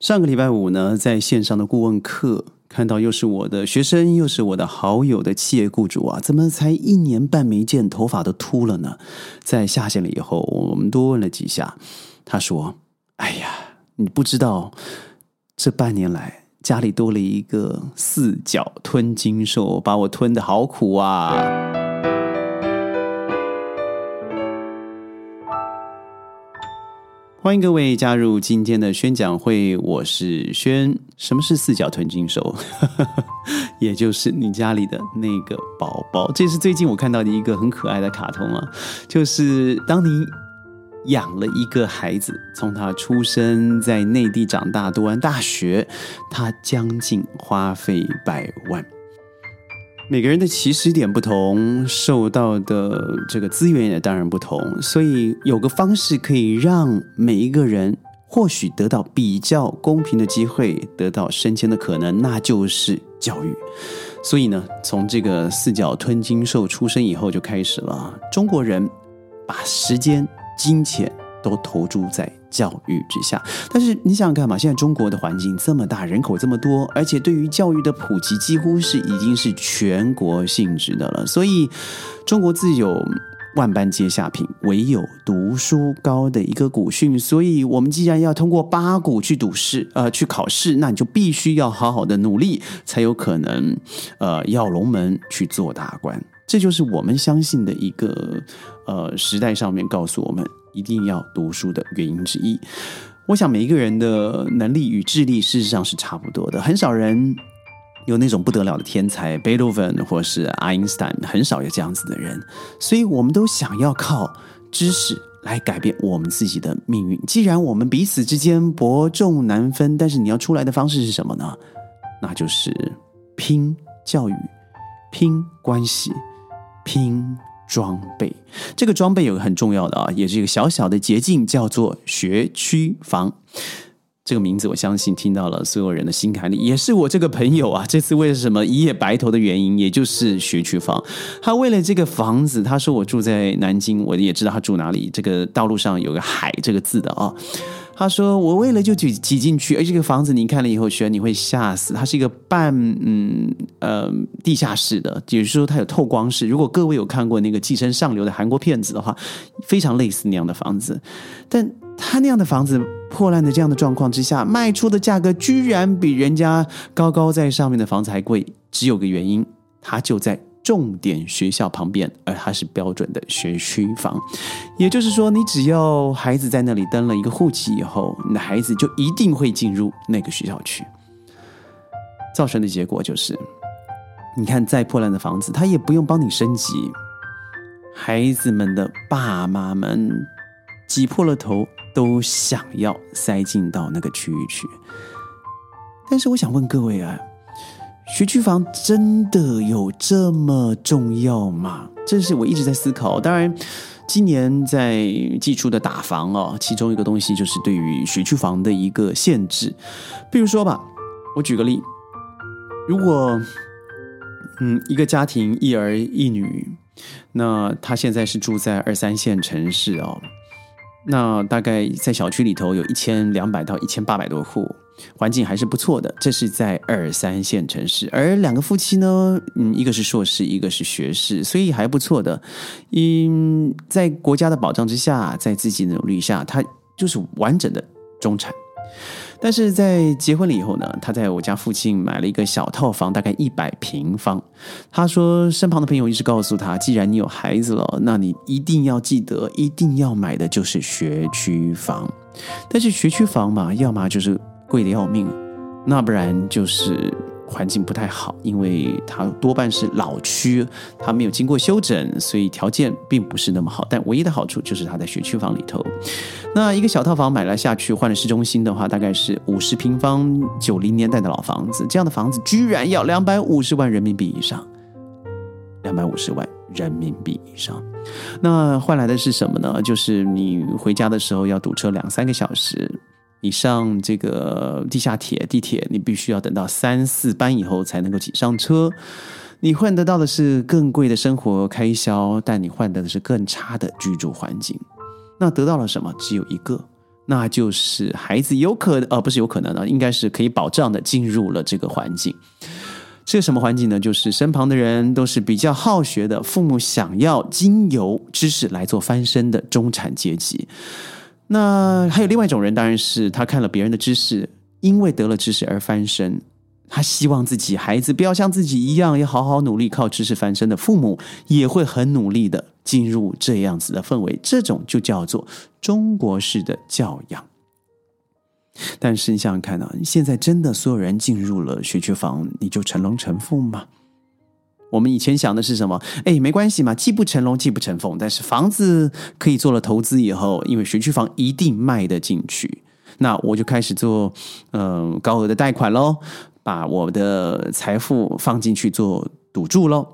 上个礼拜五呢，在线上的顾问课，看到又是我的学生，又是我的好友的企业雇主啊，怎么才一年半没见，头发都秃了呢？在下线了以后，我们多问了几下，他说：“哎呀，你不知道，这半年来家里多了一个四脚吞金兽，把我吞的好苦啊。”欢迎各位加入今天的宣讲会，我是轩。什么是四脚吞金兽？也就是你家里的那个宝宝。这是最近我看到的一个很可爱的卡通啊，就是当你养了一个孩子，从他出生在内地长大，读完大学，他将近花费百万。每个人的起始点不同，受到的这个资源也当然不同，所以有个方式可以让每一个人或许得到比较公平的机会，得到升迁的可能，那就是教育。所以呢，从这个四脚吞金兽出生以后就开始了，中国人把时间、金钱都投注在。教育之下，但是你想想看嘛，现在中国的环境这么大，人口这么多，而且对于教育的普及几乎是已经是全国性质的了。所以，中国自有万般皆下品，唯有读书高的一个古训。所以，我们既然要通过八股去读试，呃，去考试，那你就必须要好好的努力，才有可能，呃，要龙门去做大官。这就是我们相信的一个，呃，时代上面告诉我们。一定要读书的原因之一，我想每一个人的能力与智力事实上是差不多的，很少人有那种不得了的天才，贝多芬或是爱因斯坦，很少有这样子的人，所以我们都想要靠知识来改变我们自己的命运。既然我们彼此之间伯仲难分，但是你要出来的方式是什么呢？那就是拼教育，拼关系，拼。装备，这个装备有个很重要的啊，也是一个小小的捷径，叫做学区房。这个名字，我相信听到了所有人的心坎里，也是我这个朋友啊，这次为什么一夜白头的原因，也就是学区房。他为了这个房子，他说我住在南京，我也知道他住哪里。这个道路上有个“海”这个字的啊。他说：“我为了就挤挤进去，而这个房子你看了以后，轩你会吓死。它是一个半嗯呃地下室的，也就是说它有透光室。如果各位有看过那个《寄生上流》的韩国片子的话，非常类似那样的房子。但他那样的房子破烂的这样的状况之下，卖出的价格居然比人家高高在上面的房子还贵，只有个原因，他就在。”重点学校旁边，而它是标准的学区房，也就是说，你只要孩子在那里登了一个户籍以后，你的孩子就一定会进入那个学校去。造成的结果就是，你看再破烂的房子，他也不用帮你升级，孩子们的爸妈们挤破了头都想要塞进到那个区域去。但是，我想问各位啊。学区房真的有这么重要吗？这是我一直在思考。当然，今年在寄出的打房哦，其中一个东西就是对于学区房的一个限制。比如说吧，我举个例，如果嗯一个家庭一儿一女，那他现在是住在二三线城市哦，那大概在小区里头有一千两百到一千八百多户。环境还是不错的，这是在二三线城市，而两个夫妻呢，嗯，一个是硕士，一个是学士，所以还不错的。因在国家的保障之下，在自己的努力下，他就是完整的中产。但是在结婚了以后呢，他在我家附近买了一个小套房，大概一百平方。他说，身旁的朋友一直告诉他，既然你有孩子了，那你一定要记得，一定要买的就是学区房。但是学区房嘛，要么就是。贵的要命，那不然就是环境不太好，因为它多半是老区，它没有经过修整，所以条件并不是那么好。但唯一的好处就是它在学区房里头。那一个小套房买了下去，换了市中心的话，大概是五十平方，九零年代的老房子，这样的房子居然要两百五十万人民币以上，两百五十万人民币以上。那换来的是什么呢？就是你回家的时候要堵车两三个小时。你上这个地下铁、地铁，你必须要等到三四班以后才能够挤上车。你换得到的是更贵的生活开销，但你换得的是更差的居住环境。那得到了什么？只有一个，那就是孩子有可呃不是有可能的，应该是可以保障的进入了这个环境。这个什么环境呢？就是身旁的人都是比较好学的，父母想要经由知识来做翻身的中产阶级。那还有另外一种人，当然是他看了别人的知识，因为得了知识而翻身。他希望自己孩子不要像自己一样，要好好努力靠知识翻身的父母，也会很努力的进入这样子的氛围。这种就叫做中国式的教养。但是你想想看啊，现在真的所有人进入了学区房，你就成龙成凤吗？我们以前想的是什么？哎，没关系嘛，既不成龙，既不成凤。但是房子可以做了投资以后，因为学区房一定卖得进去，那我就开始做嗯高额的贷款喽。把我的财富放进去做赌注喽，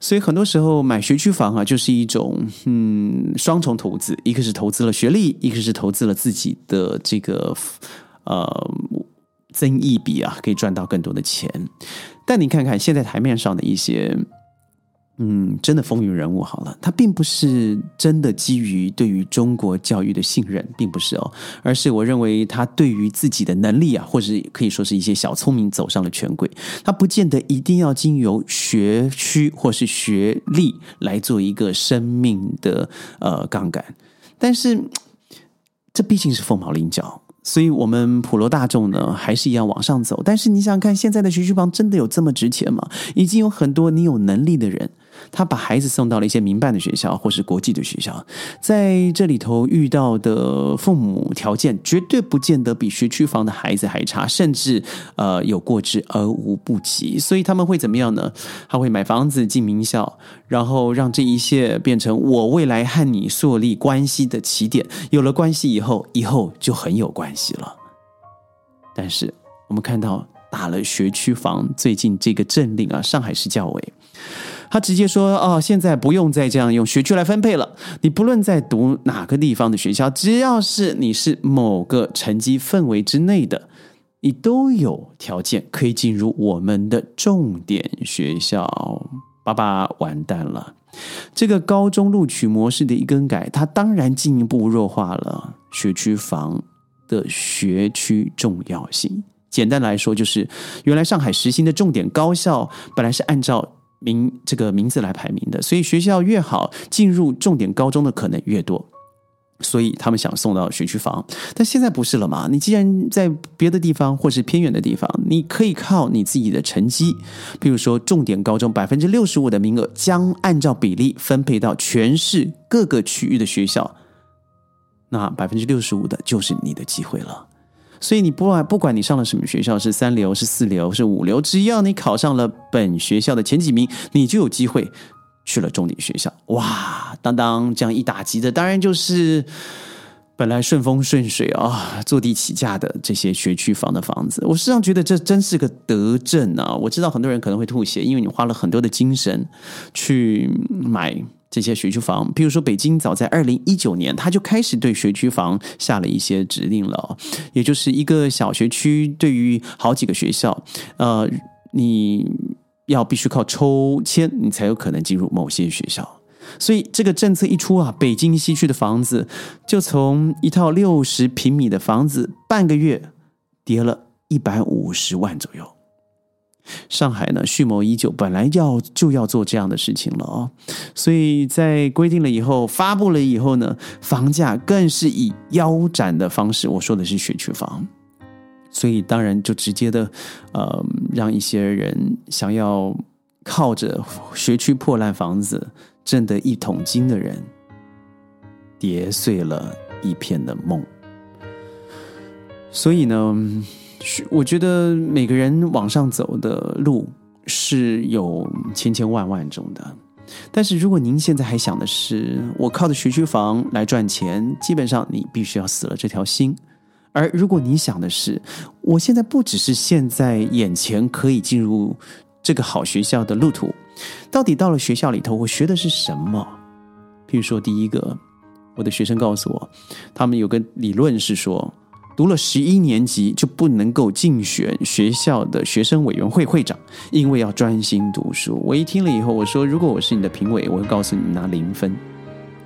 所以很多时候买学区房啊，就是一种嗯双重投资，一个是投资了学历，一个是投资了自己的这个呃增益比啊，可以赚到更多的钱。但你看看现在台面上的一些。嗯，真的风云人物好了，他并不是真的基于对于中国教育的信任，并不是哦，而是我认为他对于自己的能力啊，或者可以说是一些小聪明走上了权贵，他不见得一定要经由学区或是学历来做一个生命的呃杠杆，但是这毕竟是凤毛麟角。所以，我们普罗大众呢，还是一样往上走。但是，你想看，现在的学区房真的有这么值钱吗？已经有很多你有能力的人。他把孩子送到了一些民办的学校，或是国际的学校，在这里头遇到的父母条件绝对不见得比学区房的孩子还差，甚至呃有过之而无不及。所以他们会怎么样呢？他会买房子进名校，然后让这一切变成我未来和你树立关系的起点。有了关系以后，以后就很有关系了。但是我们看到打了学区房，最近这个政令啊，上海市教委。他直接说：“哦，现在不用再这样用学区来分配了。你不论在读哪个地方的学校，只要是你是某个成绩氛围之内的，你都有条件可以进入我们的重点学校。”爸爸完蛋了！这个高中录取模式的一更改，它当然进一步弱化了学区房的学区重要性。简单来说，就是原来上海实行的重点高校，本来是按照。名这个名字来排名的，所以学校越好，进入重点高中的可能越多，所以他们想送到学区房。但现在不是了嘛？你既然在别的地方或是偏远的地方，你可以靠你自己的成绩，比如说重点高中百分之六十五的名额将按照比例分配到全市各个区域的学校，那百分之六十五的就是你的机会了。所以你不管不管你上了什么学校，是三流是四流是五流，只要你考上了本学校的前几名，你就有机会去了重点学校。哇，当当这样一打击的，当然就是本来顺风顺水啊，坐地起价的这些学区房的房子。我实际上觉得这真是个德政啊！我知道很多人可能会吐血，因为你花了很多的精神去买。这些学区房，比如说北京，早在二零一九年，他就开始对学区房下了一些指令了，也就是一个小学区对于好几个学校，呃，你要必须靠抽签，你才有可能进入某些学校。所以这个政策一出啊，北京西区的房子就从一套六十平米的房子，半个月跌了一百五十万左右。上海呢，蓄谋已久，本来要就要做这样的事情了哦，所以在规定了以后，发布了以后呢，房价更是以腰斩的方式，我说的是学区房，所以当然就直接的，呃，让一些人想要靠着学区破烂房子挣得一桶金的人，跌碎了一片的梦，所以呢。我觉得每个人往上走的路是有千千万万种的，但是如果您现在还想的是我靠着学区房来赚钱，基本上你必须要死了这条心。而如果你想的是我现在不只是现在眼前可以进入这个好学校的路途，到底到了学校里头我学的是什么？譬如说，第一个，我的学生告诉我，他们有个理论是说。读了十一年级就不能够竞选学校的学生委员会会长，因为要专心读书。我一听了以后，我说：“如果我是你的评委，我会告诉你拿零分。”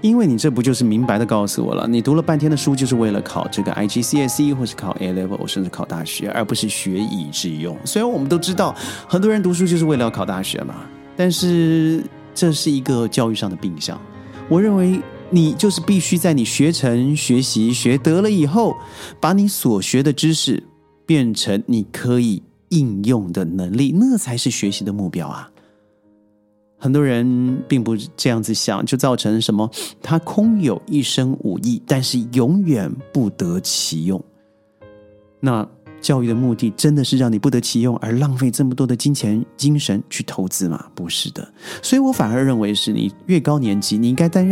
因为你这不就是明白的告诉我了？你读了半天的书，就是为了考这个 IGCSE 或是考 A Level，甚至考大学，而不是学以致用。虽然我们都知道，很多人读书就是为了要考大学嘛，但是这是一个教育上的病象。我认为，你就是必须在你学成、学习、学得了以后，把你所学的知识变成你可以应用的能力，那才是学习的目标啊。很多人并不这样子想，就造成什么？他空有一身武艺，但是永远不得其用。那教育的目的真的是让你不得其用，而浪费这么多的金钱、精神去投资吗？不是的。所以我反而认为，是你越高年级，你应该担任。